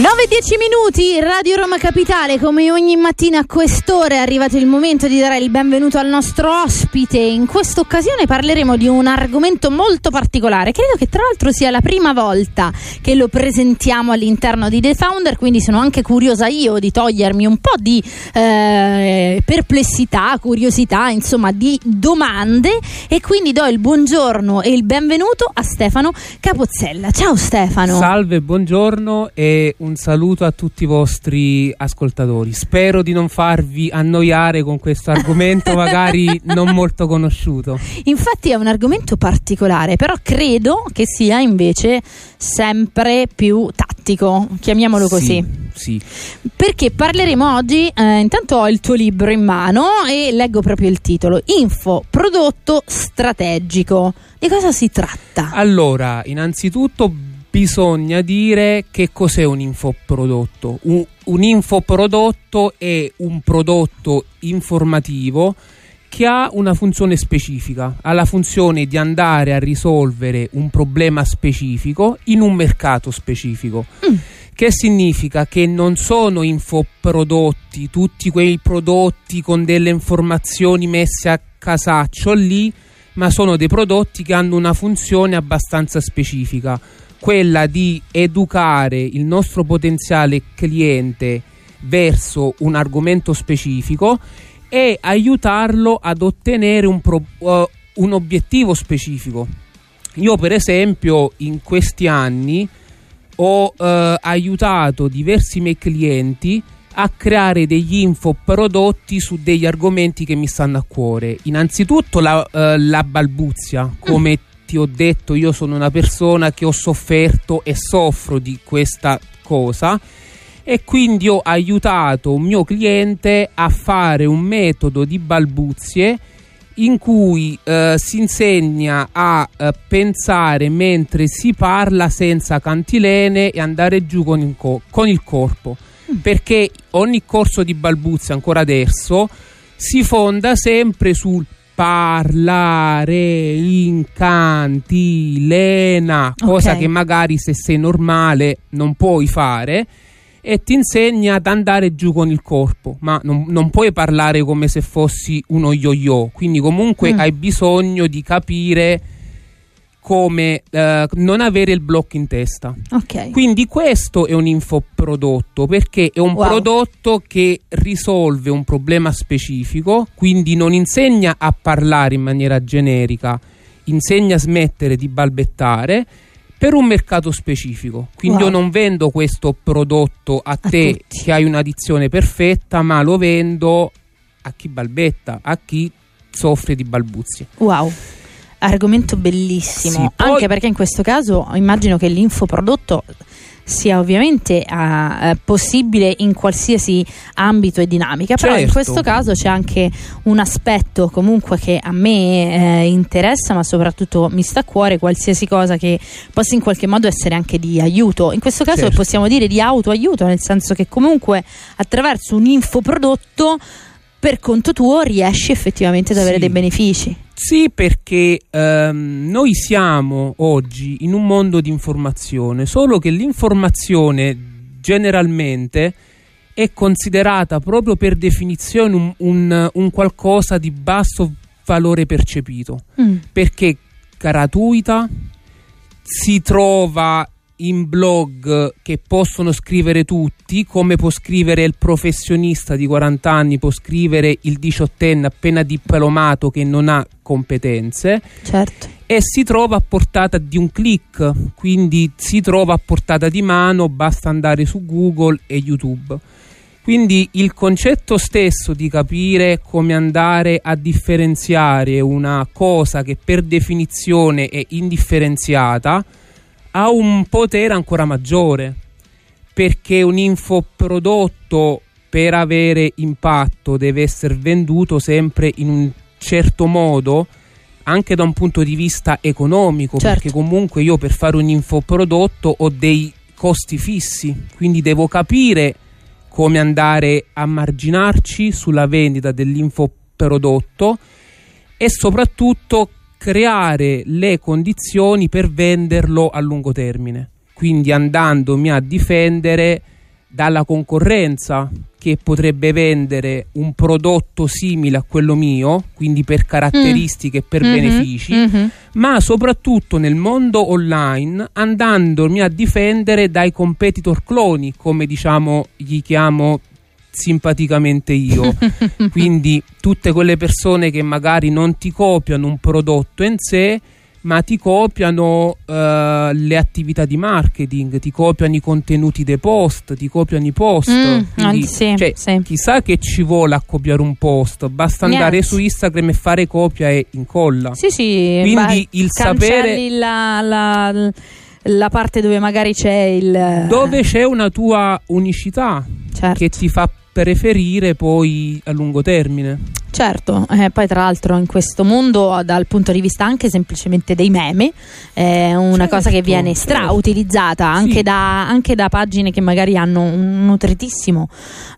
9-10 minuti, Radio Roma Capitale, come ogni mattina a quest'ora è arrivato il momento di dare il benvenuto al nostro ospite. In questa occasione parleremo di un argomento molto particolare, credo che tra l'altro sia la prima volta che lo presentiamo all'interno di The Founder, quindi sono anche curiosa io di togliermi un po' di eh, perplessità, curiosità, insomma di domande e quindi do il buongiorno e il benvenuto a Stefano Capozzella. Ciao Stefano. Salve, buongiorno e un saluto a tutti i vostri ascoltatori. Spero di non farvi annoiare con questo argomento magari non molto conosciuto. Infatti è un argomento particolare, però credo che sia invece sempre più tattico, chiamiamolo così. Sì. Perché parleremo oggi, eh, intanto ho il tuo libro in mano e leggo proprio il titolo, Info prodotto strategico. Di cosa si tratta? Allora, innanzitutto bisogna dire che cos'è un infoprodotto. Un, un infoprodotto è un prodotto informativo che ha una funzione specifica, ha la funzione di andare a risolvere un problema specifico in un mercato specifico. Mm. Che significa che non sono infoprodotti, tutti quei prodotti con delle informazioni messe a casaccio lì, ma sono dei prodotti che hanno una funzione abbastanza specifica quella di educare il nostro potenziale cliente verso un argomento specifico e aiutarlo ad ottenere un, pro, uh, un obiettivo specifico. Io per esempio in questi anni ho uh, aiutato diversi miei clienti a creare degli infoprodotti su degli argomenti che mi stanno a cuore. Innanzitutto la, uh, la balbuzia come mm ti ho detto io sono una persona che ho sofferto e soffro di questa cosa e quindi ho aiutato un mio cliente a fare un metodo di balbuzie in cui eh, si insegna a eh, pensare mentre si parla senza cantilene e andare giù con il, co- con il corpo mm. perché ogni corso di balbuzia ancora adesso si fonda sempre sul parlare in cantilena, cosa okay. che magari se sei normale non puoi fare e ti insegna ad andare giù con il corpo, ma non, non puoi parlare come se fossi uno yo-yo, quindi comunque mm. hai bisogno di capire come eh, non avere il blocco in testa. Okay. Quindi questo è un infoprodotto perché è un wow. prodotto che risolve un problema specifico, quindi non insegna a parlare in maniera generica, insegna a smettere di balbettare per un mercato specifico. Quindi wow. io non vendo questo prodotto a, a te tutti. che hai una dizione perfetta, ma lo vendo a chi balbetta, a chi soffre di balbuzie. Wow argomento bellissimo, sì, poi... anche perché in questo caso immagino che l'infoprodotto sia ovviamente uh, possibile in qualsiasi ambito e dinamica, certo. però in certo. questo caso c'è anche un aspetto comunque che a me eh, interessa, ma soprattutto mi sta a cuore qualsiasi cosa che possa in qualche modo essere anche di aiuto. In questo caso certo. possiamo dire di autoaiuto, nel senso che comunque attraverso un infoprodotto per conto tuo riesci effettivamente ad avere sì. dei benefici. Sì, perché ehm, noi siamo oggi in un mondo di informazione, solo che l'informazione generalmente è considerata proprio per definizione un, un, un qualcosa di basso valore percepito, mm. perché gratuita, si trova in blog che possono scrivere tutti, come può scrivere il professionista di 40 anni, può scrivere il diciottenne appena diplomato che non ha competenze. Certo. E si trova a portata di un click, quindi si trova a portata di mano, basta andare su Google e YouTube. Quindi il concetto stesso di capire come andare a differenziare una cosa che per definizione è indifferenziata ha un potere ancora maggiore perché un infoprodotto per avere impatto deve essere venduto sempre in un certo modo anche da un punto di vista economico, certo. perché comunque io per fare un infoprodotto ho dei costi fissi, quindi devo capire come andare a marginarci sulla vendita dell'infoprodotto e soprattutto creare le condizioni per venderlo a lungo termine, quindi andandomi a difendere dalla concorrenza che potrebbe vendere un prodotto simile a quello mio, quindi per caratteristiche e mm. per mm-hmm, benefici, mm-hmm. ma soprattutto nel mondo online andandomi a difendere dai competitor cloni, come diciamo gli chiamo simpaticamente io. quindi tutte quelle persone che magari non ti copiano un prodotto in sé, ma ti copiano uh, le attività di marketing, ti copiano i contenuti dei post, ti copiano i post. Mm, Quindi, sì, cioè, sì. Chissà che ci vuole a copiare un post, basta Niente. andare su Instagram e fare copia e incolla. Sì, sì, Quindi il sapere. La, la, la parte dove magari c'è il. Dove c'è una tua unicità certo. che ti fa preferire poi a lungo termine. Certo, eh, poi tra l'altro in questo mondo dal punto di vista anche semplicemente dei meme è una certo, cosa che viene strautilizzata certo. anche, sì. da, anche da pagine che magari hanno un nutritissimo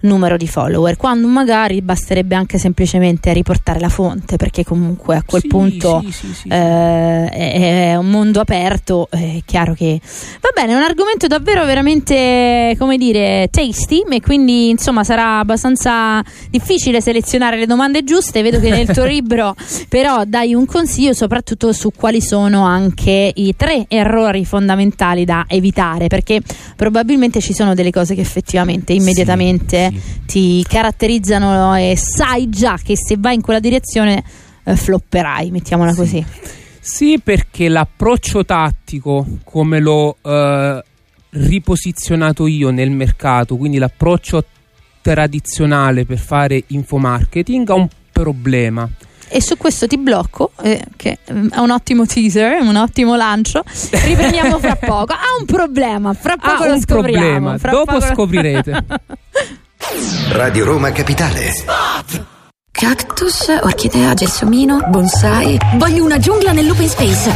numero di follower, quando magari basterebbe anche semplicemente riportare la fonte perché comunque a quel sì, punto sì, eh, è, un mondo aperto, è chiaro che va bene, è un argomento davvero veramente come dire tasty e quindi insomma sarà abbastanza difficile selezionare le domande giuste. Vedo che nel tuo libro però dai un consiglio soprattutto su quali sono anche i tre errori fondamentali da evitare, perché probabilmente ci sono delle cose che effettivamente immediatamente sì, sì. ti caratterizzano e sai già che se vai in quella direzione eh, flopperai, mettiamola sì. così. Sì, perché l'approccio tattico, come l'ho eh, riposizionato io nel mercato, quindi l'approccio tradizionale per fare infomarketing ha un problema. E su questo ti blocco, eh, che è un ottimo teaser, un ottimo lancio. Riprendiamo fra poco. Ha un problema, fra poco ha lo un scopriamo. Dopo poco... scoprirete. Radio Roma Capitale. Spot! Cactus, orchidea, gelsomino, bonsai. Voglio una giungla nell'open space.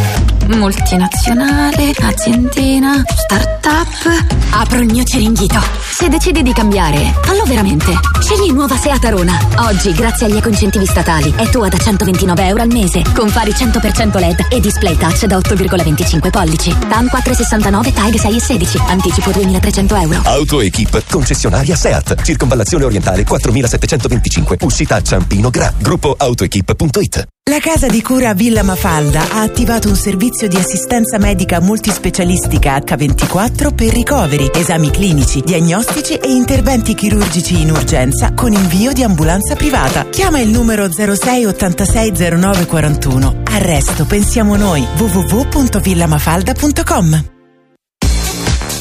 Multinazionale, aziendina, start-up. Apro il mio ceringhito. Se decidi di cambiare, fallo veramente. Scegli nuova Seat Arona. Oggi, grazie agli ecoincentivi statali, è tua da 129 euro al mese. Con fari 100% LED e display touch da 8,25 pollici. TAN 469 TAG 6 e 16. Anticipo 2300 euro. Auto Equip, concessionaria Seat. Circonvallazione orientale 4725. Uscita Ciampino Gra. Gruppo autoequip.it. La casa di cura Villa Mafalda ha attivato un servizio di assistenza medica multispecialistica H24 per ricoveri, esami clinici, diagnostici e interventi chirurgici in urgenza con invio di ambulanza privata. Chiama il numero 06 86 09 41. Al resto pensiamo noi www.villamafalda.com.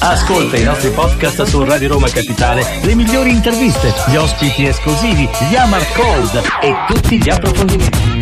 Ascolta i nostri podcast su Radio Roma Capitale, le migliori interviste, gli ospiti esclusivi, gli Amar Cold e tutti gli approfondimenti.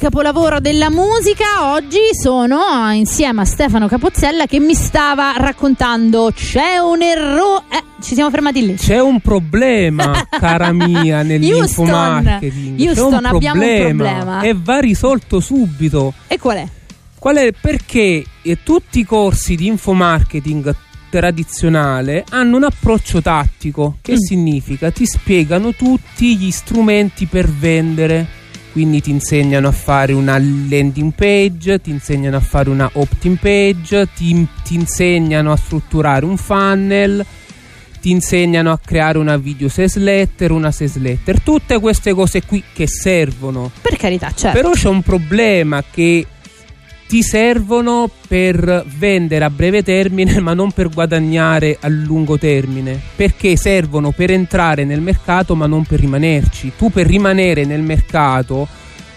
Capolavoro della musica. Oggi sono insieme a Stefano Capozzella che mi stava raccontando c'è un errore. Eh, ci siamo fermati lì. C'è un problema, cara mia, nell'infomarketing. Houston, C'è un abbiamo un problema. e va risolto subito. E qual è? Qual è? Perché eh, tutti i corsi di infomarketing tradizionale hanno un approccio tattico, che Mm. significa ti spiegano tutti gli strumenti per vendere. Quindi ti insegnano a fare una landing page, ti insegnano a fare una opt-in page, ti, ti insegnano a strutturare un funnel, ti insegnano a creare una video sales letter, una sales letter, tutte queste cose qui che servono Per carità, certo. però c'è un problema che ti servono per vendere a breve termine ma non per guadagnare a lungo termine. Perché servono per entrare nel mercato ma non per rimanerci. Tu per rimanere nel mercato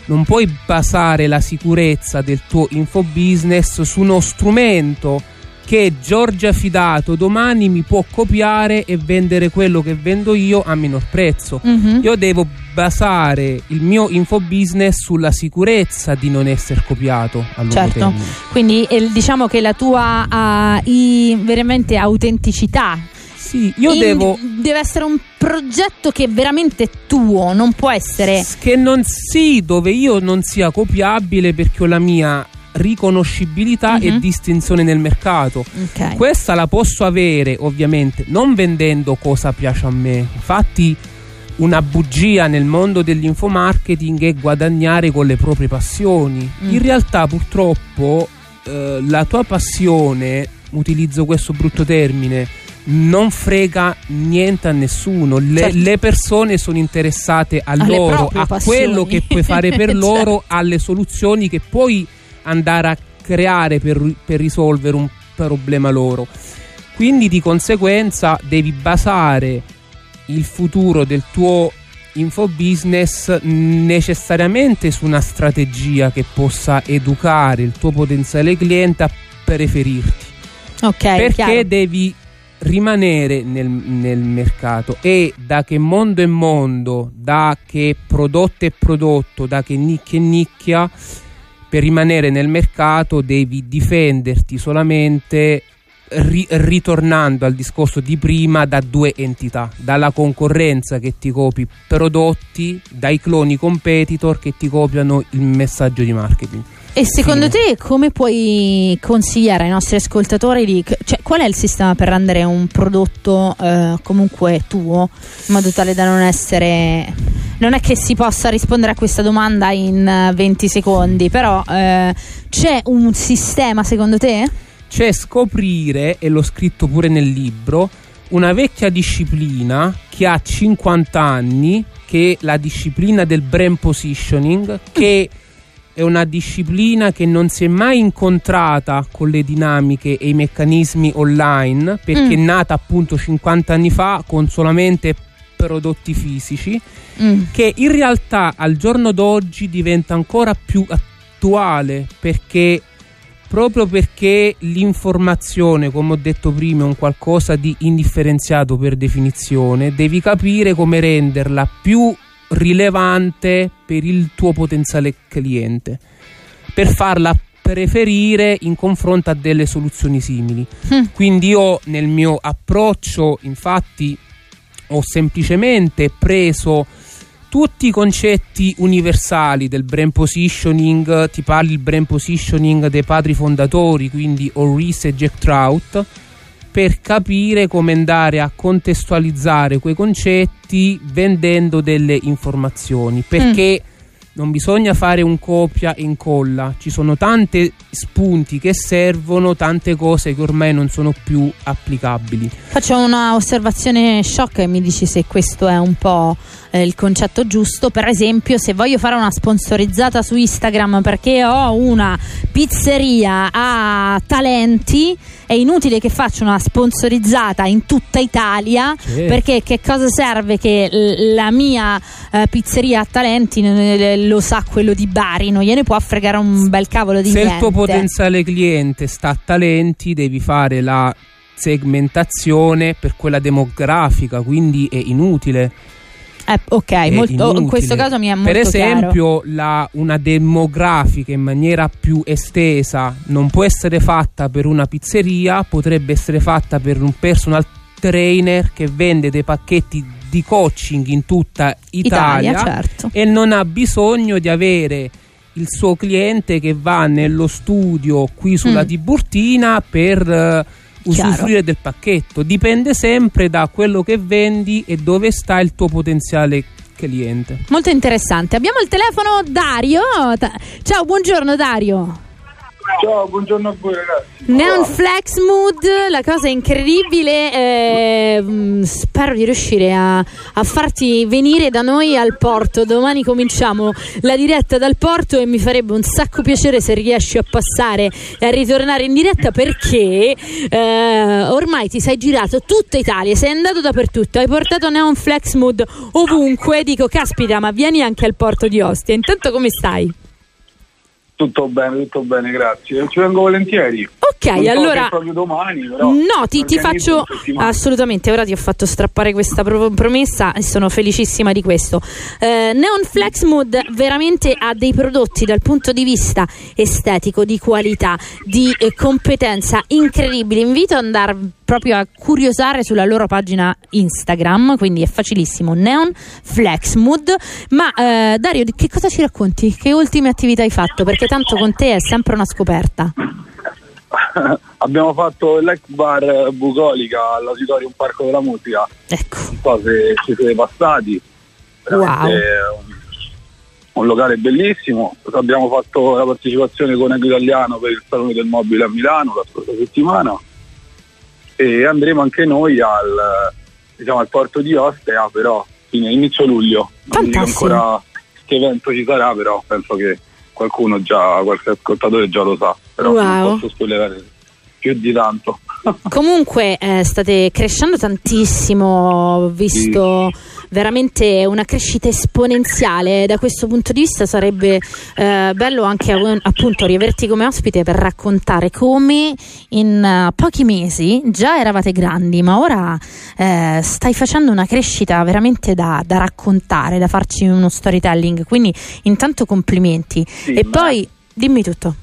non puoi basare la sicurezza del tuo infobusiness su uno strumento che Giorgia Fidato domani mi può copiare e vendere quello che vendo io a minor prezzo. Mhm. io devo basare il mio infobusiness sulla sicurezza di non essere copiato a lungo Certo. termine. Quindi eh, diciamo che la tua ah, i- veramente autenticità Sì, io in- devo deve essere un progetto che è veramente tuo, non può essere che non sì, dove io non sia copiabile perché ho la mia riconoscibilità Mhm. e distinzione nel mercato. Ok. Questa la posso avere ovviamente non vendendo cosa piace a me. Infatti una bugia nel mondo dell'infomarketing è guadagnare con le proprie passioni. Mm. In realtà purtroppo eh, la tua passione, utilizzo questo brutto termine, non frega niente a nessuno. Le, Certo. le persone sono interessate a Alle loro, a passioni. quello che puoi fare per Certo. loro, alle soluzioni che puoi andare a creare per, per risolvere un problema loro. Quindi di conseguenza devi basare il futuro del tuo infobusiness necessariamente su una strategia che possa educare il tuo potenziale cliente a preferirti Ok, perché chiaro. devi rimanere nel, nel mercato e da che mondo è mondo, da che prodotto è prodotto, da che nicchia è nicchia, per rimanere nel mercato devi difenderti solamente ri- ritornando al discorso di prima da due entità, dalla concorrenza che ti copi prodotti, dai cloni competitor che ti copiano il messaggio di marketing. E secondo te come puoi consigliare ai nostri ascoltatori di, cioè, qual è il sistema per rendere un prodotto eh, comunque tuo in modo tale da non essere non è che si possa rispondere a questa domanda in eh, 20 secondi però eh, c'è un sistema secondo te? C'è scoprire, e l'ho scritto pure nel libro, una vecchia disciplina che ha 50 anni, che è la disciplina del brand positioning, che è una disciplina che non si è mai incontrata con le dinamiche e i meccanismi online, perché Mm. è nata appunto 50 anni fa con solamente prodotti fisici Mm. che in realtà al giorno d'oggi diventa ancora più attuale perché proprio perché l'informazione, come ho detto prima, è un qualcosa di indifferenziato per definizione, devi capire come renderla più rilevante per il tuo potenziale cliente, per farla preferire in confronto a delle soluzioni simili. Mm. Quindi io nel mio approccio, infatti, ho semplicemente preso tutti i concetti universali del brand positioning, ti parli il brand positioning dei padri fondatori, quindi Orris e Jack Trout, per capire come andare a contestualizzare quei concetti vendendo delle informazioni, perché non bisogna fare un copia e incolla, ci sono tanti spunti che servono, tante cose che ormai non sono più applicabili. Faccio una osservazione sciocca e mi dici se questo è un po' eh, il concetto giusto. Per esempio, se voglio fare una sponsorizzata su Instagram perché ho una pizzeria a talenti, è inutile che faccia una sponsorizzata in tutta Italia. Certo. Perché che cosa serve che l- la mia eh, pizzeria a talenti n- lo sa quello di Bari? Non gliene può fregare un bel cavolo di Se niente. il tuo potenziale cliente sta a talenti, devi fare la segmentazione per quella demografica, quindi è inutile. Eh, ok, molto, in questo caso mi è molto Per esempio, la, una demografica in maniera più estesa non può essere fatta per una pizzeria, potrebbe essere fatta per un personal trainer che vende dei pacchetti di coaching in tutta Italia, Italia certo. e non ha bisogno di avere il suo cliente che va nello studio qui sulla Mm. Tiburtina per usufruire del pacchetto. Dipende sempre da quello che vendi e dove sta il tuo potenziale cliente. Molto interessante. Abbiamo il telefono Dario. Ciao, buongiorno Dario. Ciao, buongiorno a voi ragazzi. Neon Flex Mood, la cosa incredibile. eh, mm, spero di riuscire a, a farti venire da noi al porto. Domani cominciamo la diretta dal porto e mi farebbe un sacco piacere se riesci a passare e a ritornare in diretta perché eh, ormai ti sei girato tutta Italia, sei andato dappertutto, hai portato Neon Flex Mood ovunque. Dico, caspita, ma vieni anche al porto di Ostia. Intanto come stai? Tutto bene, tutto bene, grazie. Ci vengo volentieri. Ok, Non allora proprio domani, però. No, ti, ti faccio assolutamente. Ora ti ho fatto strappare questa pro- promessa e sono felicissima di questo. Eh, Neon Flex Mood veramente ha dei prodotti dal punto di vista estetico, di qualità, di eh, competenza incredibili. Invito ad andare proprio a curiosare sulla loro pagina Instagram, quindi è facilissimo. Neon Flex Mood. Ma eh, Dario, che cosa ci racconti? Che ultime attività hai fatto? Perché tanto con te è sempre una scoperta. Abbiamo fatto l'ex bar bucolica all'Auditorium Parco della Musica. Ecco. Non so se ci siete passati. Veramente Un, un locale bellissimo. Abbiamo fatto la partecipazione con Eco Italiano per il Salone del Mobile a Milano la scorsa settimana. E andremo anche noi al, diciamo, al porto di Ostea, però fine inizio luglio. Non dico ancora che evento ci sarà, però penso che qualcuno già, qualche ascoltatore già lo sa. Però Wow. non posso spoilerare più di tanto. Comunque eh, state crescendo tantissimo, ho visto veramente una crescita esponenziale. Da questo punto di vista sarebbe eh, bello anche appunto riaverti come ospite per raccontare come in eh, pochi mesi già eravate grandi, ma ora eh, stai facendo una crescita veramente da, da raccontare, da farci uno storytelling. Quindi intanto complimenti. e ma- poi dimmi tutto.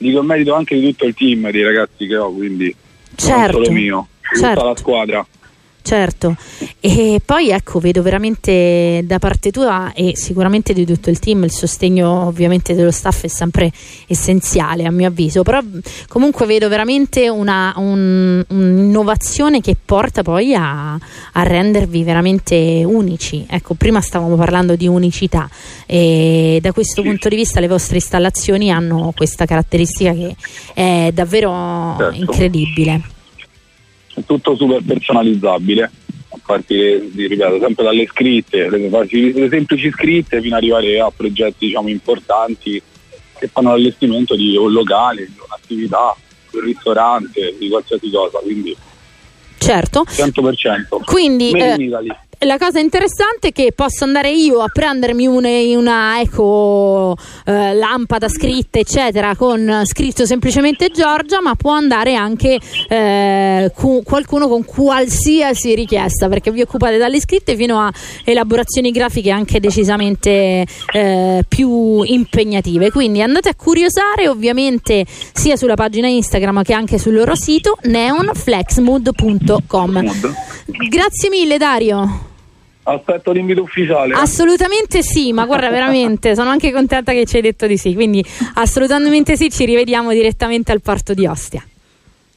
Dico il merito anche di tutto il team dei ragazzi che ho, quindi non Certo, solo mio, di certo. tutta la squadra. Certo, e poi ecco, vedo veramente da parte tua e sicuramente di tutto il team il sostegno ovviamente dello staff è sempre essenziale a mio avviso, però comunque vedo veramente una, un- un'innovazione che porta poi a, a rendervi veramente unici. Ecco, prima stavamo parlando di unicità e da questo punto di vista le vostre installazioni hanno questa caratteristica che è davvero Certo. incredibile. Tutto super personalizzabile, a partire, ripeto, sempre dalle scritte, le, le semplici scritte fino ad arrivare a progetti diciamo, importanti che fanno l'allestimento di un locale, di un'attività, di un ristorante, di qualsiasi cosa, quindi Certo. 100%. Quindi eh, la cosa interessante è che posso andare io a prendermi una, una eco eh, lampada scritta, eccetera, con scritto semplicemente Giorgia, ma può andare anche eh, cu- qualcuno con qualsiasi richiesta, perché vi occupate dalle scritte fino a elaborazioni grafiche anche decisamente eh, più impegnative. Quindi andate a curiosare ovviamente sia sulla pagina Instagram che anche sul loro sito neonflexmood.com. Mood. Grazie mille Dario. Aspetto l'invito ufficiale. Assolutamente sì, ma guarda veramente, sono anche contenta che ci hai detto di sì, quindi assolutamente sì, ci rivediamo direttamente al porto di Ostia.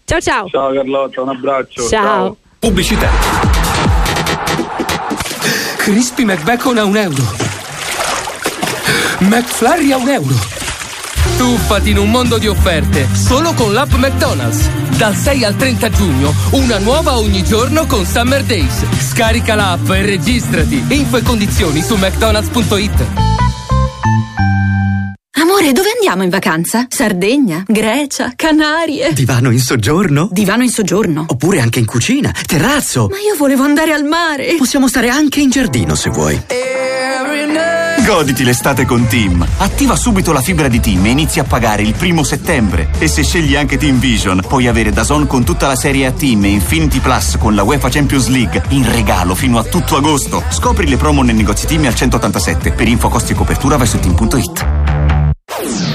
Ciao ciao. Ciao Carlotta, un abbraccio. Ciao. Pubblicità. Crispy McBacon a un euro. McFlurry a un euro. Tuffati in un mondo di offerte, solo con l'app McDonald's. Dal 6 al 30 giugno, una nuova ogni giorno con Summer Days. Scarica l'app e registrati. Info e condizioni su mcdonalds.it. Amore, dove andiamo in vacanza? Sardegna, Grecia, Canarie. Divano in soggiorno? Divano in soggiorno. Oppure anche in cucina, terrazzo. Ma io volevo andare al mare. Possiamo stare anche in giardino se vuoi. Goditi l'estate con Team. Attiva subito la fibra di Team e inizi a pagare il primo settembre. E se scegli anche Team Vision, puoi avere Dazon con tutta la serie a Team e Infinity Plus con la UEFA Champions League in regalo fino a tutto agosto. Scopri le promo nei negozi Team al 187. Per info, costi e copertura vai su team.it.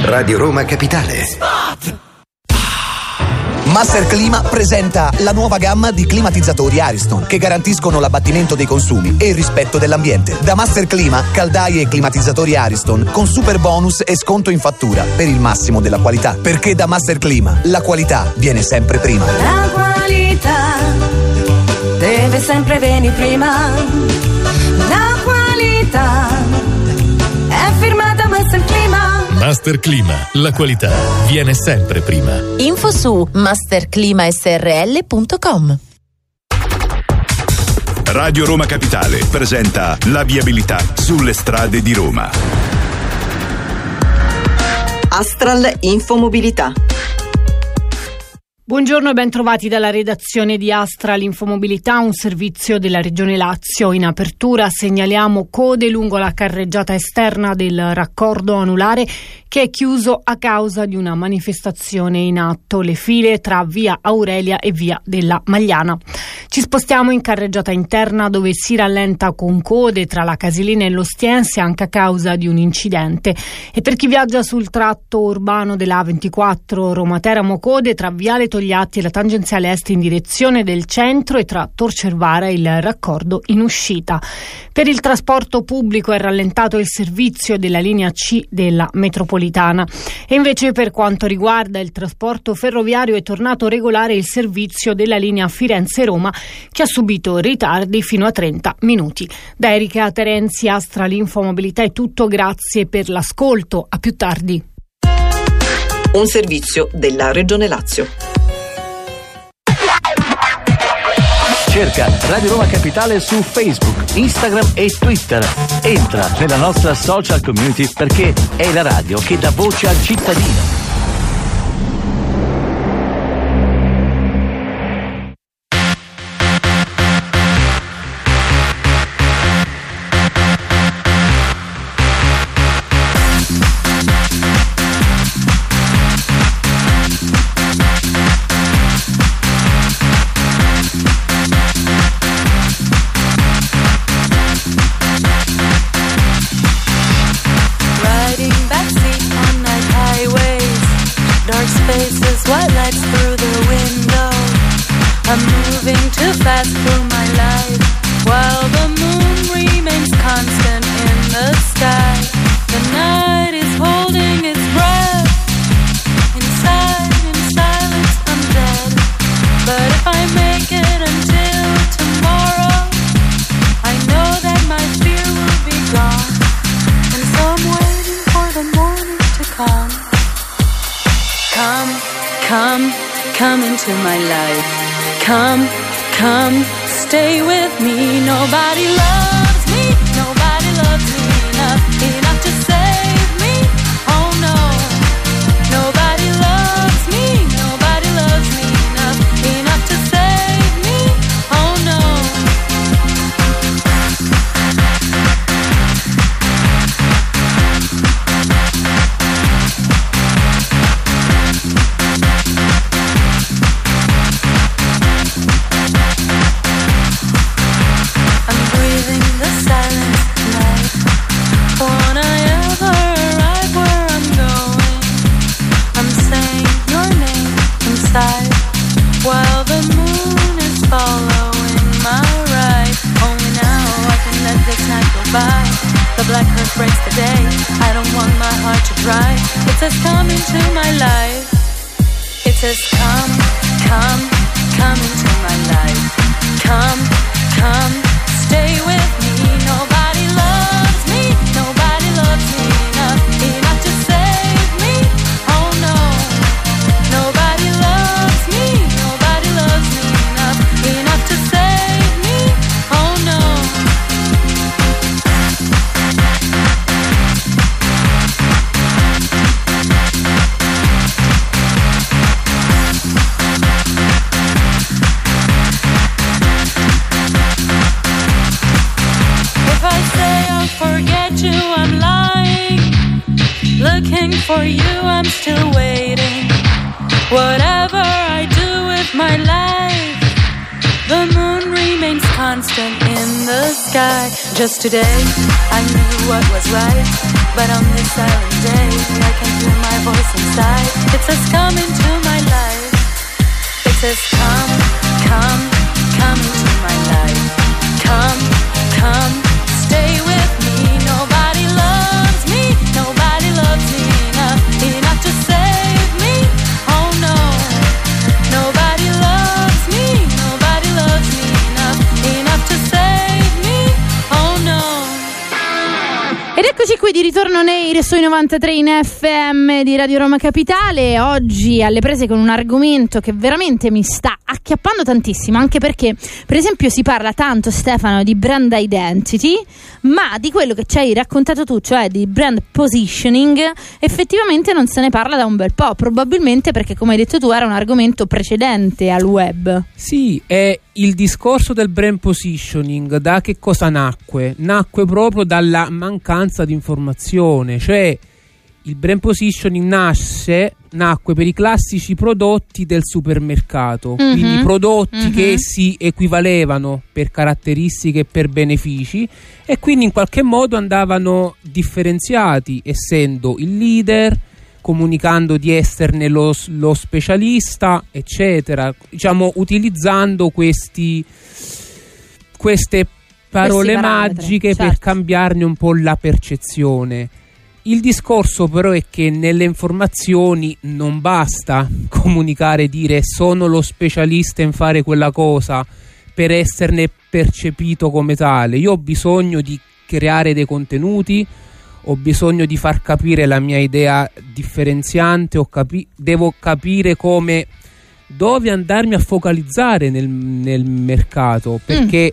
Radio Roma Capitale. Master Clima presenta la nuova gamma di climatizzatori Ariston che garantiscono l'abbattimento dei consumi e il rispetto dell'ambiente. Da Master Clima, caldaie e climatizzatori Ariston con super bonus e sconto in fattura per il massimo della qualità. Perché da Master Clima la qualità viene sempre prima. La qualità deve sempre venire prima. La qualità Clima. Master Clima, la qualità viene sempre prima. Info su masterclimasrl.com Radio Roma Capitale presenta la viabilità sulle strade di Roma. Astral Infomobilità. Buongiorno e ben trovati dalla redazione di Astral Infomobilità, un servizio della Regione Lazio. In apertura segnaliamo code lungo la carreggiata esterna del raccordo anulare che è chiuso a causa di una manifestazione in atto, le file tra via Aurelia e via della Magliana. Ci spostiamo in carreggiata interna dove si rallenta con code tra la Casilina e l'Ostiense anche a causa di un incidente. E per chi viaggia sul tratto urbano della A24 Roma-Teramo code tra Viale Togliatti e la tangenziale est in direzione del centro e tra Torcervara e il raccordo in uscita. Per il trasporto pubblico è rallentato il servizio della linea C della metropolitana e invece per quanto riguarda il trasporto ferroviario è tornato regolare il servizio della linea Firenze-Roma che ha subito ritardi fino a 30 minuti. Da Erika Terenzi, Astra l'Infomobilità è tutto, grazie per l'ascolto, a più tardi. Un servizio della Regione Lazio. Cerca Radio Roma Capitale su Facebook, Instagram e Twitter. Entra nella nostra social community perché è la radio che dà voce al cittadino. Ritorno nei sui 93 in FM di Radio Roma Capitale. Oggi alle prese con un argomento che veramente mi sta acchiappando tantissimo, anche perché, per esempio, si parla tanto, Stefano, di brand identity, ma di quello che ci hai raccontato tu, cioè di brand positioning, effettivamente non se ne parla da un bel po'. Probabilmente perché, come hai detto tu, era un argomento precedente al web. Sì, è il discorso del brand positioning da che cosa nacque? Nacque proprio dalla mancanza di informazione, cioè il brand positioning nasce, nacque per i classici prodotti del supermercato, Mhm, quindi prodotti mhm. che si equivalevano per caratteristiche e per benefici e quindi in qualche modo andavano differenziati, essendo il leader, comunicando di esserne lo, lo specialista, eccetera, diciamo utilizzando questi, queste parole magiche per certo. cambiarne un po' la percezione. Il discorso però è che nelle informazioni non basta comunicare e dire sono lo specialista in fare quella cosa per esserne percepito come tale. Io ho bisogno di creare dei contenuti, ho bisogno di far capire la mia idea differenziante, capi- devo capire come dove andarmi a focalizzare nel, nel mercato perché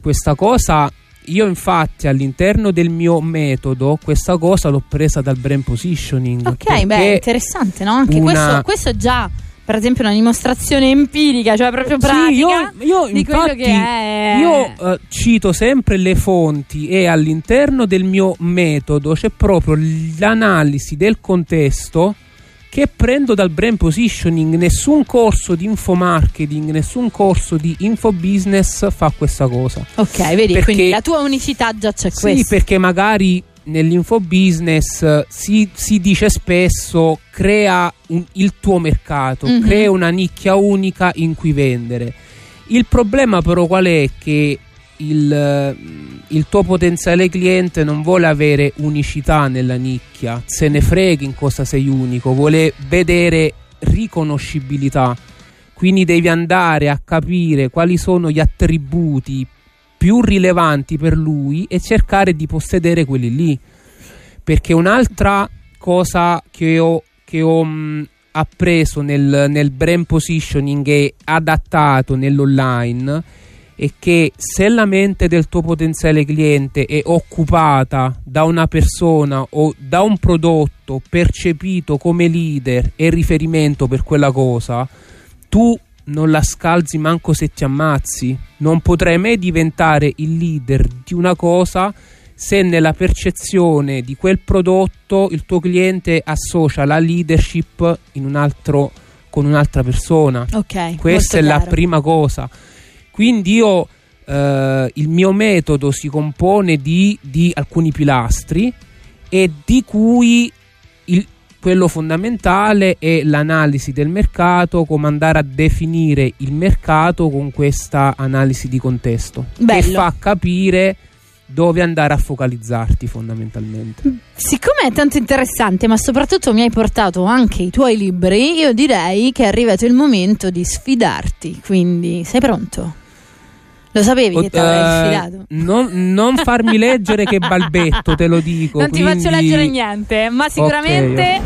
questa cosa io infatti all'interno del mio metodo questa cosa l'ho presa dal brand positioning Ok, beh, interessante, no? Anche una- questo, questo è già, per esempio, una dimostrazione empirica, cioè proprio Sì, pratica io, io di quello infatti che è. io eh, cito sempre le fonti e all'interno del mio metodo c'è proprio l'analisi del contesto che prendo dal brand positioning. Nessun corso di infomarketing, nessun corso di infobusiness fa questa cosa. Ok, vedi, Perché- quindi la tua unicità già c'è Sì, questa. perché magari nell'infobusiness si, si dice spesso crea un- il tuo mercato, Mhm. crea una nicchia unica in cui vendere. Il problema però qual è? Che il, il tuo potenziale cliente non vuole avere unicità nella nicchia, se ne frega in cosa sei unico, vuole vedere riconoscibilità. Quindi devi andare a capire quali sono gli attributi più rilevanti per lui e cercare di possedere quelli lì. Perché un'altra cosa che ho, che ho mh, appreso nel, nel brand positioning e adattato nell'online è che se la mente del tuo potenziale cliente è occupata da una persona o da un prodotto percepito come leader e riferimento per quella cosa, tu non la scalzi manco se ti ammazzi. Non potrai mai diventare il leader di una cosa se nella percezione di quel prodotto il tuo cliente associa la leadership in un altro, con un'altra persona. Ok, Questa è molto la chiaro. prima cosa. Quindi io eh, il mio metodo si compone di, di alcuni pilastri e di cui quello fondamentale è l'analisi del mercato, come andare a definire il mercato con questa analisi di contesto che Bello. fa capire dove andare a focalizzarti fondamentalmente. Siccome è tanto interessante, ma soprattutto mi hai portato anche i tuoi libri, io direi che è arrivato il momento di sfidarti. Quindi, sei pronto? Lo sapevi che ti avrei Eh, sfidato? non, non farmi leggere che balbetto, te lo dico. Non ti faccio leggere niente, ma sicuramente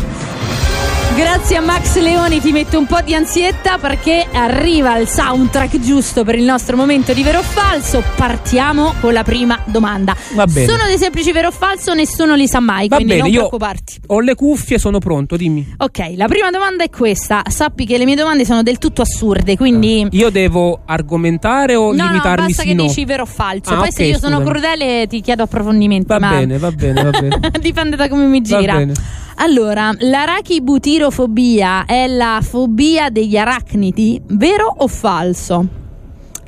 Grazie a Max Leoni ti mette un po' di ansietta perché arriva il soundtrack giusto per il nostro momento di vero o falso. Partiamo con la prima domanda. Va bene. Sono dei semplici vero o falso, nessuno li sa mai, Va quindi bene, non io preoccuparti. ho le cuffie, sono pronto, dimmi. Ok, la prima domanda è questa. Sappi che le mie domande sono del tutto assurde, quindi Io devo argomentare o No, no, limitarmi basta che no? dici vero o falso. Ah, Poi ok, se io sono scusami. crudele ti chiedo approfondimenti. Va ma bene, va bene, va bene. Dipende da come mi Va gira. bene. Allora, l'arachibutirofobia è la fobia degli arachnidi, vero o falso?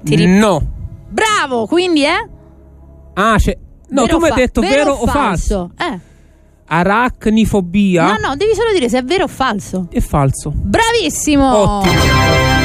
Ti ri- No. Bravo, quindi è? Ah, c'è... No, Vero tu mi hai fa- detto vero, o falso? Eh. Aracnifobia? No, no, devi solo dire se è vero o falso. È falso. Bravissimo! Ottimo.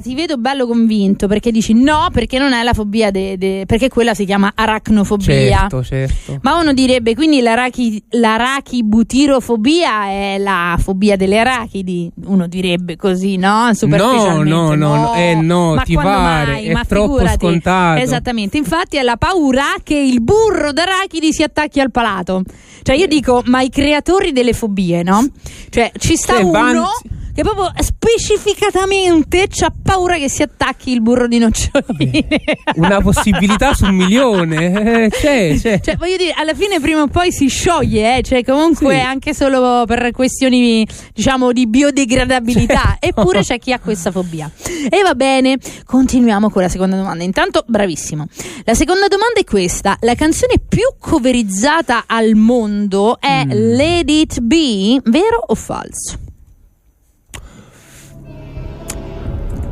Ti vedo bello convinto perché dici no, perché non è la fobia de, de- perché quella si chiama aracnofobia. Certo, certo. Ma uno direbbe quindi l'arachi, l'arachibutirofobia è la fobia delle arachidi. Uno direbbe così, no? Superficialmente. No, no, no, eh no, Ma ti pare, mai? è Ma troppo figurati. scontato. Esattamente, infatti è la paura che il burro d'arachidi si attacchi al palato. Cioè io dico, ma i creatori delle fobie, no? Cioè ci sta Sì, uno van- che proprio specificatamente c'ha paura che si attacchi il burro di noccioline. Una possibilità su un milione. Eh, c'è, c'è. Cioè, voglio dire, alla fine prima o poi si scioglie, eh? cioè comunque Sì. anche solo per questioni, diciamo, di biodegradabilità. Certo. Eppure c'è chi ha questa fobia. E va bene, continuiamo con la seconda domanda. Intanto, bravissimo. La seconda domanda è questa: la canzone più coverizzata al mondo è Mm. Let It Be, vero o falso?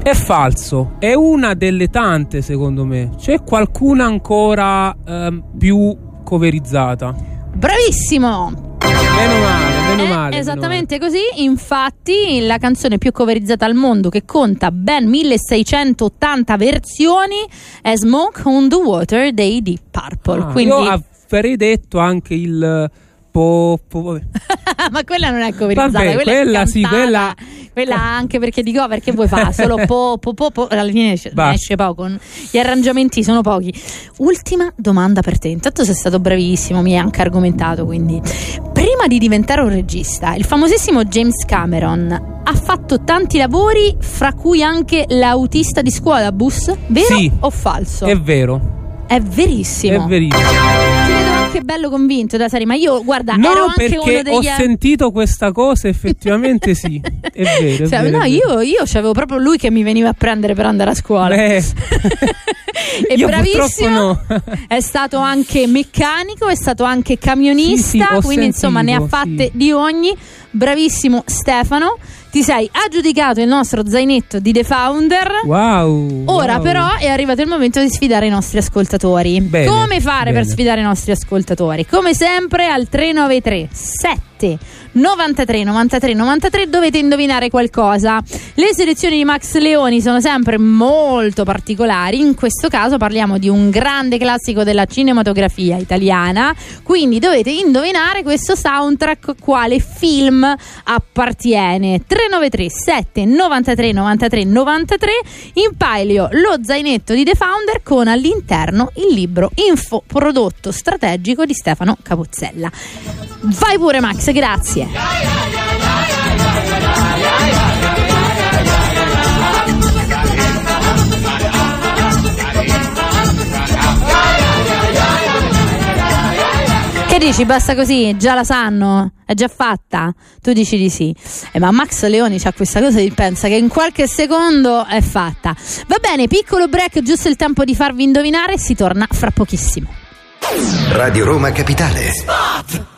È falso. È una delle tante, secondo me. C'è qualcuna ancora ehm, più coverizzata. Bravissimo! Meno male, meno È male. meno esattamente così, infatti la canzone più coverizzata al mondo che conta ben 1680 versioni è Smoke on the Water dei Deep Purple. male. Ah, Quindi... Io avrei detto anche il po, po-. Ma quella non è coverizzata, Vabbè, quella, quella sì, quella- Quella anche perché di cover che vuoi fare? Solo po, po, po, po, alla fine esce, esce poco. Gli arrangiamenti sono pochi. Ultima domanda per te. Intanto sei stato bravissimo, mi hai anche argomentato. Quindi, prima di diventare un regista, il famosissimo James Cameron ha fatto tanti lavori, fra cui anche l'autista di scuola bus. Vero Sì. o falso? È vero. È verissimo. È verissimo. Anche bello convinto da serie, ma io guarda, ero No, anche uno perché degli ho sentito questa cosa, effettivamente sì. È vero. È Cioè, vero, no, è vero. io, io c'avevo proprio lui che mi veniva a prendere per andare a scuola. Eh, e io bravissimo. no. È stato anche meccanico, è stato anche camionista, Sì, sì, quindi insomma ne ha sentito, fatte sì. di ogni. Bravissimo Stefano, ti sei aggiudicato il nostro zainetto di The Founder. Wow. Ora wow. però è arrivato il momento di sfidare i nostri ascoltatori. Bene, Come fare per bene. sfidare i nostri ascoltatori? Come sempre al 393 7 93 93 93 dovete indovinare qualcosa. Le selezioni di Max Leoni sono sempre molto particolari. In questo caso parliamo di un grande classico della cinematografia italiana. Quindi dovete indovinare questo soundtrack quale film appartiene. 393 7 93 93 93 in palio lo zainetto di The Founder con all'interno il libro Info prodotto strategico di Stefano Capozzella. Vai pure Max, grazie. Che dici? Basta così? Già la sanno? È già fatta? Tu dici di sì. Eh, ma Max Leoni c'ha questa cosa di pensa che in qualche secondo è fatta. Va bene, piccolo break, giusto il tempo di farvi indovinare e si torna fra pochissimo. Radio Roma Capitale.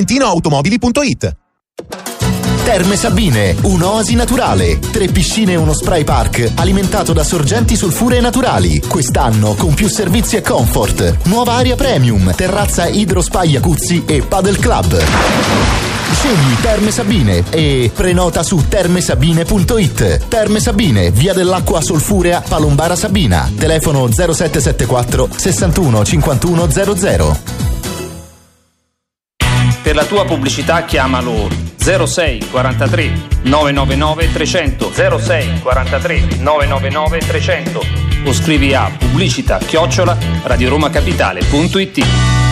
valentinoautomobili.it Terme Sabine, un'oasi naturale. Tre piscine e uno spray park alimentato da sorgenti sulfuree naturali. Quest'anno con più servizi e comfort. Nuova area premium, terrazza idro idrospa jacuzzi e paddle club. Scegli Terme Sabine e prenota su termesabine.it. Terme Sabine, via dell'acqua solfurea Palombara Sabina. Telefono 0774 61 51 00. Per la tua pubblicità chiamalo 06 43 999 300 06 43 999 300 o scrivi a pubblicità chiocciola radioromacapitale.it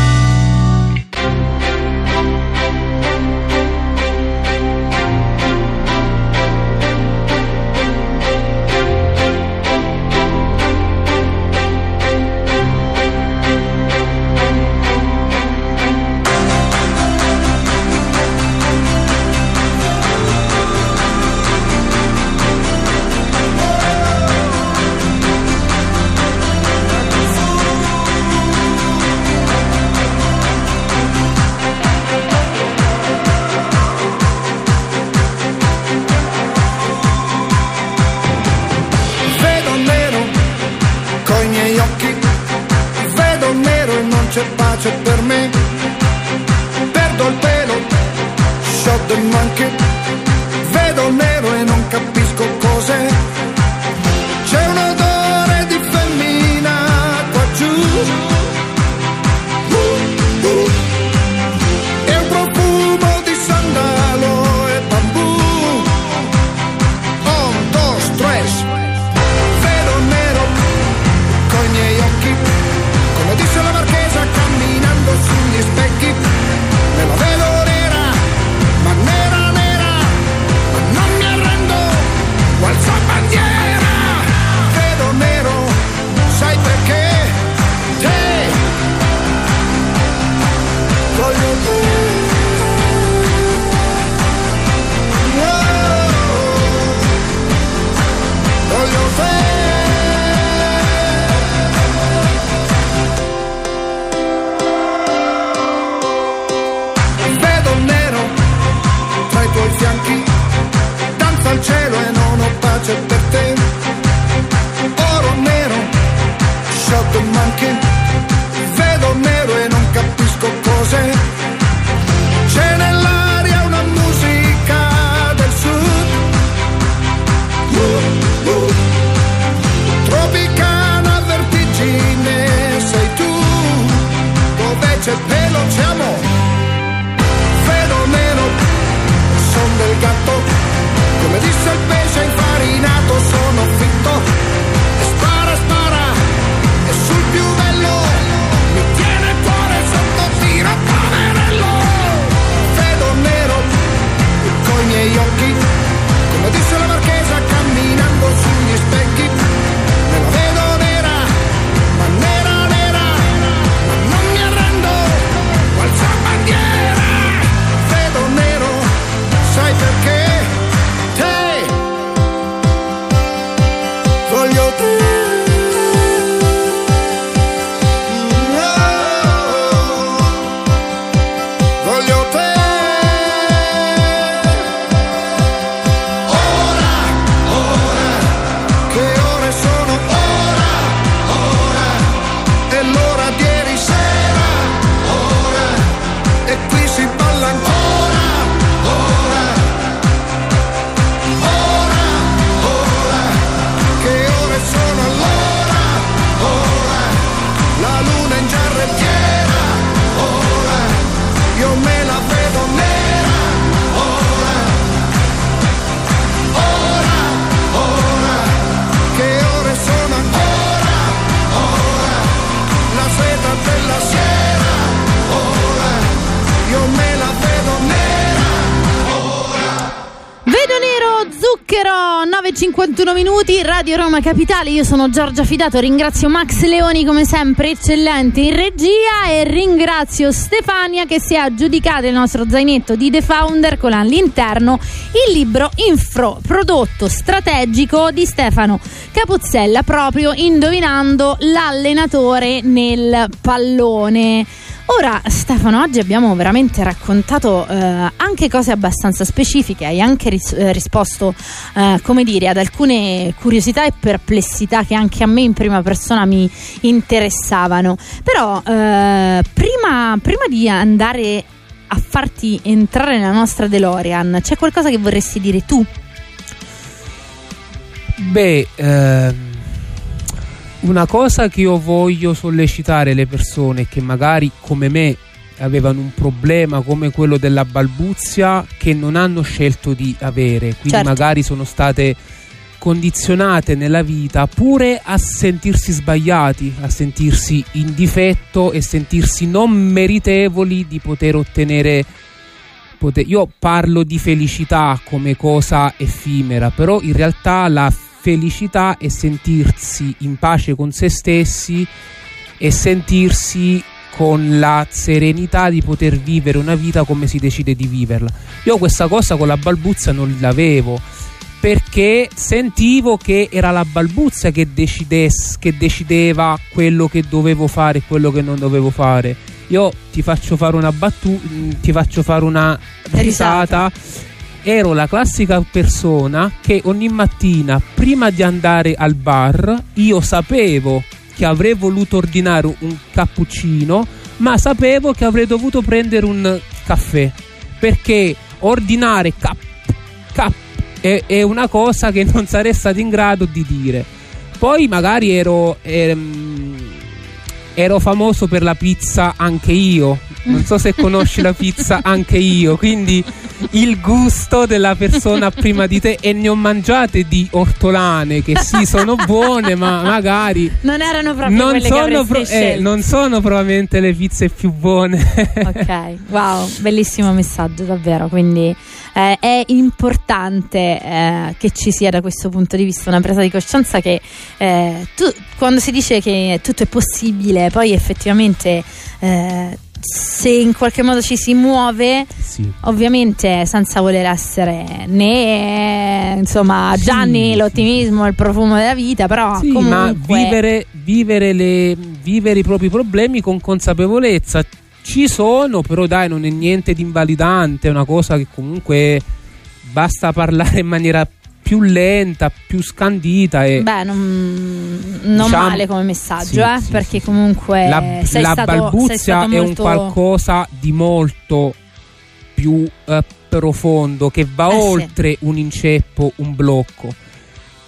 51 minuti, Radio Roma Capitale, io sono Giorgia Fidato, ringrazio Max Leoni come sempre, eccellente in regia e ringrazio Stefania che si è aggiudicata il nostro zainetto di The Founder con all'interno il libro Infro, prodotto strategico di Stefano Capuzzella, proprio indovinando l'allenatore nel pallone. Ora Stefano, oggi abbiamo veramente raccontato eh, anche cose abbastanza specifiche, hai anche ris- eh, risposto, eh, come dire, ad alcune curiosità e perplessità che anche a me in prima persona mi interessavano. Però eh, prima, prima di andare a farti entrare nella nostra DeLorean, c'è qualcosa che vorresti dire tu? Beh, ehm, una cosa che io voglio sollecitare le persone che magari come me avevano un problema come quello della balbuzia che non hanno scelto di avere, quindi Certo. magari sono state condizionate nella vita pure a sentirsi sbagliati, a sentirsi in difetto e sentirsi non meritevoli di poter ottenere pote- io parlo di felicità come cosa effimera, però in realtà la felicità è sentirsi in pace con se stessi e sentirsi con la serenità di poter vivere una vita come si decide di viverla. Io questa cosa con la balbuzia non l'avevo perché sentivo che era la balbuzia che, decides- che decideva quello che dovevo fare e quello che non dovevo fare. Io ti faccio fare una battuta, ti faccio fare una risata. Ero la classica persona che ogni mattina, prima di andare al bar, io sapevo che avrei voluto ordinare un cappuccino, ma sapevo che avrei dovuto prendere un caffè. Perché ordinare cap, cap è, è una cosa che non sarei stato in grado di dire. Poi magari ero, ehm, ero famoso per la pizza anche io. Non so se conosci la pizza anche io, quindi il gusto della persona prima di te e ne ho mangiate di ortolane che sì sono buone, ma magari Non erano proprio non quelle sono, pro- eh, non sono probabilmente le pizze più buone. Ok, wow, bellissimo messaggio davvero, quindi eh, è importante eh, che ci sia da questo punto di vista una presa di coscienza che eh, tu- quando si dice che tutto è possibile, poi effettivamente eh, se in qualche modo ci si muove, ovviamente senza voler essere né insomma Gianni l'ottimismo, il profumo della vita, però Sì, comunque ma vivere, vivere, le- vivere i propri problemi con consapevolezza ci sono, però dai, non è niente di invalidante, è una cosa che comunque basta parlare in maniera più lenta, più scandita e Beh, non, non Diciamo- male come messaggio, sì, eh, sì, perché comunque la, sei la stato, sei balbuzia stato è un molto... qualcosa di molto più eh, profondo che va Eh, sì. oltre un inceppo, un blocco.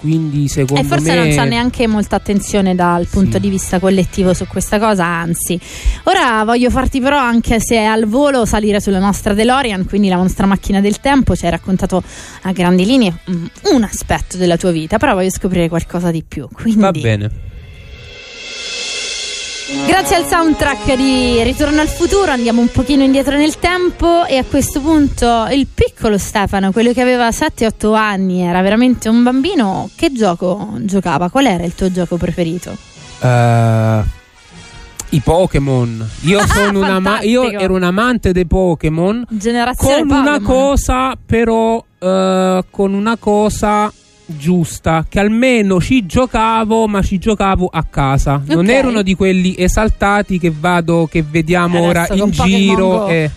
Quindi secondo E forse me non c'è neanche molta attenzione dal punto di vista collettivo su questa cosa, anzi. Ora voglio farti però, anche se è al volo, salire sulla nostra DeLorean, quindi la nostra macchina del tempo. Ci hai raccontato a grandi linee mm, un aspetto della tua vita, però voglio scoprire qualcosa di più. Quindi va bene. Grazie al soundtrack di Ritorno al futuro andiamo un pochino indietro nel tempo e a questo punto il piccolo Stefano, quello che aveva 7-8 anni, era veramente un bambino, che gioco giocava? Qual era il tuo gioco preferito? Eh, I Pokémon. Io, ama- io ero un amante dei Pokémon. Generazione Con una Pokémon. cosa, però, eh, con una cosa giusta, che almeno ci giocavo, ma ci giocavo a casa. Non Ok. erano di quelli esaltati che vado, che vediamo Adesso ora in giro. Eh.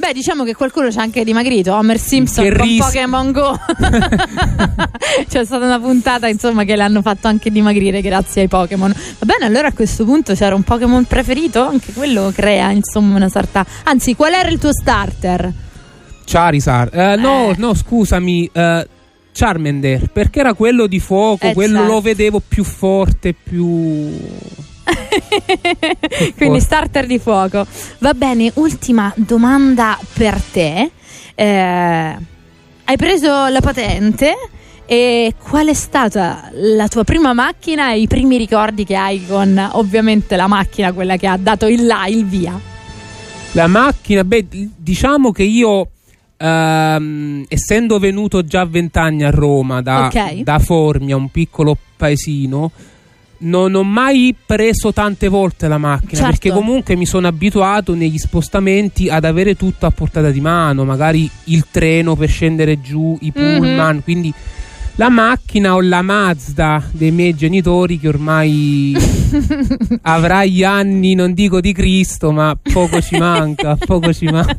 Beh, diciamo che qualcuno ci ha anche dimagrito. Homer Simpson Che con ris- Pokémon Go. C'è stata una puntata, insomma, che l'hanno fatto anche dimagrire grazie ai Pokémon. Va bene, allora a questo punto c'era un Pokémon preferito? Anche quello crea, insomma, una sorta. Anzi, qual era il tuo starter? Charizard. Eh, no, no, scusami. eh, Charmander, perché era quello di fuoco, Eh, quello certo. lo vedevo più forte, più. Quindi starter di fuoco. Va bene, ultima domanda per te. Eh, hai preso la patente e qual è stata la tua prima macchina e i primi ricordi che hai con ovviamente la macchina, quella che ha dato il là, il via? La macchina, beh, diciamo che io, ehm, essendo venuto già a vent'anni a Roma da, Ok. da Formia, un piccolo paesino, non ho mai preso tante volte la macchina Certo. perché comunque mi sono abituato negli spostamenti ad avere tutto a portata di mano, magari il treno per scendere giù, i Mhm. pullman, quindi la macchina o la Mazda dei miei genitori che ormai avrà gli anni, non dico di Cristo, ma poco ci manca, poco ci manca.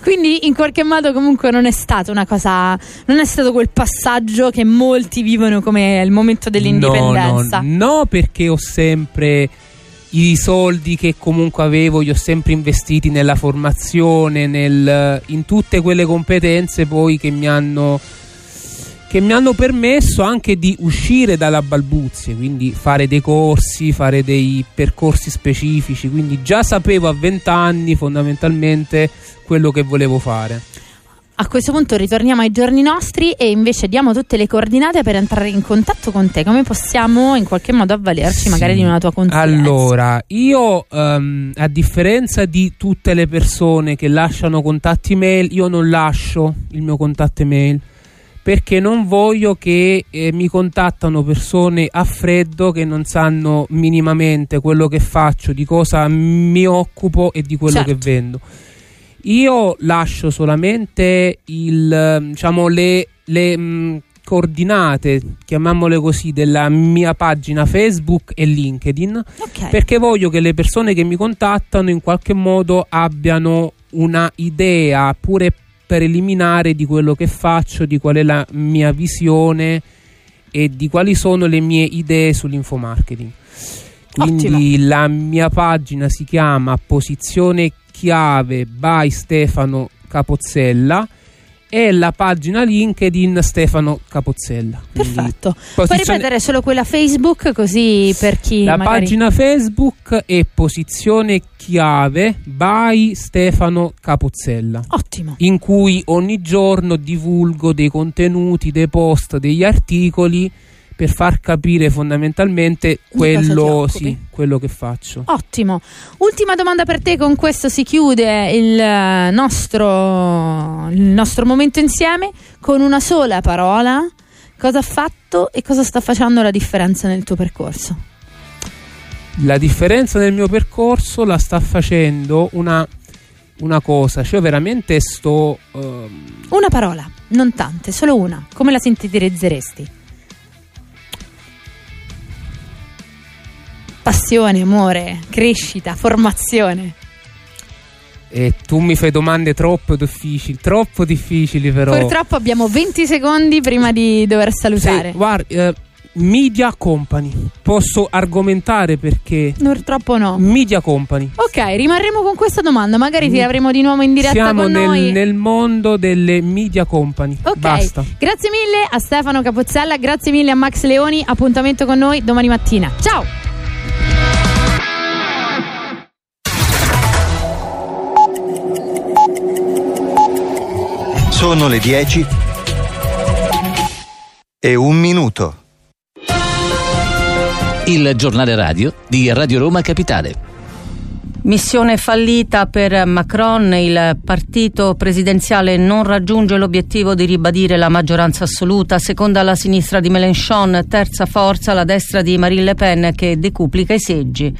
Quindi in qualche modo comunque non è stata una cosa, non è stato quel passaggio che molti vivono come il momento dell'indipendenza. No, no, no perché ho sempre i soldi che comunque avevo li ho sempre investiti nella formazione, nel, in tutte quelle competenze poi che mi hanno che mi hanno permesso anche di uscire dalla balbuzie, quindi fare dei corsi, fare dei percorsi specifici, quindi già sapevo a 20 anni fondamentalmente quello che volevo fare. A questo punto ritorniamo ai giorni nostri e invece diamo tutte le coordinate per entrare in contatto con te. Come possiamo in qualche modo avvalerci sì. magari di una tua consulenza? Allora, io um, a differenza di tutte le persone che lasciano contatti mail, io non lascio il mio contatto email perché non voglio che eh, mi contattano persone a freddo che non sanno minimamente quello che faccio, di cosa mi occupo e di quello certo. che vendo io lascio solamente il, diciamo, le, le mh, mm, coordinate, chiamiamole così, della mia pagina Facebook e LinkedIn okay. perché voglio che le persone che mi contattano in qualche modo abbiano una idea pure preliminare di quello che faccio, di qual è la mia visione e di quali sono le mie idee sull'infomarketing. Quindi Ottimo. la mia pagina si chiama Posizione chiave by Stefano Capozzella e la pagina LinkedIn Stefano Capozzella. Perfetto. Puoi ripetere solo quella Facebook così per chi La magari... pagina Facebook è Posizione chiave by Stefano Capozzella. Ottimo. In cui ogni giorno divulgo dei contenuti, dei post, degli articoli per far capire fondamentalmente quello, sì, quello, che faccio. Ottimo. Ultima domanda per te, con questo si chiude il nostro, il nostro momento insieme con una sola parola. Cosa ha fatto e cosa sta facendo la differenza nel tuo percorso? La differenza nel mio percorso la sta facendo una, una cosa, cioè veramente sto... Um... Una parola, non tante, solo una. Come la sintetizzeresti? Passione, amore, crescita, formazione. E tu mi fai domande troppo difficili, troppo difficili però. Purtroppo abbiamo 20 secondi prima di dover salutare. Sì, guarda, eh, Media Company. Posso argomentare perché? Purtroppo no. Media Company. Ok, rimarremo con questa domanda. Magari ti avremo di nuovo in diretta Siamo con nel, nel mondo delle Media Company. Ok, Basta. grazie mille a Stefano Capozzella, grazie mille a Max Leoni. Appuntamento con noi domani mattina. Ciao! Sono le 10 e un minuto. Il giornale radio di Radio Roma Capitale. Missione fallita per Macron, il partito presidenziale non raggiunge l'obiettivo di ribadire la maggioranza assoluta, seconda la sinistra di Mélenchon, terza forza la destra di Marine Le Pen che decuplica i seggi.